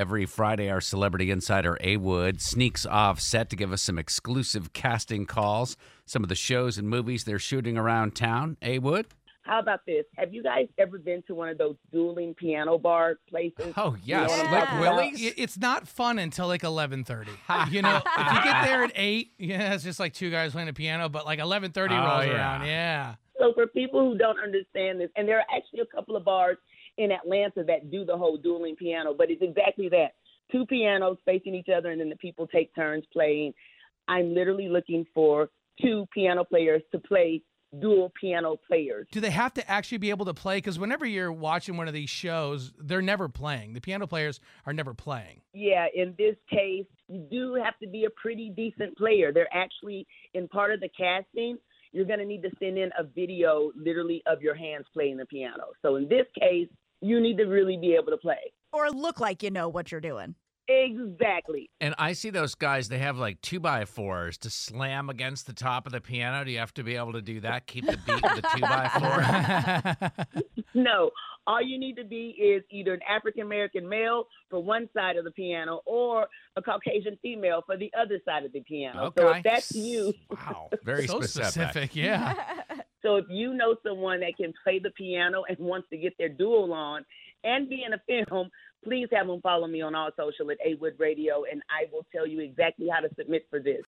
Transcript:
Every Friday, our celebrity insider, A Wood, sneaks off set to give us some exclusive casting calls, some of the shows and movies they're shooting around town. A Wood? How about this? Have you guys ever been to one of those dueling piano bar places? Oh, yes. You know what Like? Willie's? It's not fun until like eleven thirty. you know, if you get there at eight, yeah, it's just like two guys playing a piano. But like eleven thirty Oh, rolls yeah. around, yeah. So for people who don't understand this, and there are actually a couple of bars in Atlanta that do the whole dueling piano, but it's exactly that. Two pianos facing each other and then the people take turns playing. I'm literally looking for two piano players to play dual piano players. Do they have to actually be able to play? Because whenever you're watching one of these shows, they're never playing. The piano players are never playing. Yeah, in this case, you do have to be a pretty decent player. They're actually in part of the casting. You're going to need to send in a video, literally, of your hands playing the piano. So in this case, you need to really be able to play. Or look like you know what you're doing. Exactly. And I see those guys, they have like two by fours to slam against the top of the piano. Do you have to be able to do that? Keep the beat of the two by four? No, all you need to be is either an African American male for one side of the piano or a Caucasian female for the other side of the piano. So Okay. if that's you, Wow. Very so specific. yeah. so if you know someone that can play the piano and wants to get their duel on and be in a film, please have them follow me on all social at A Wood Radio, and I will tell you exactly how to submit for this.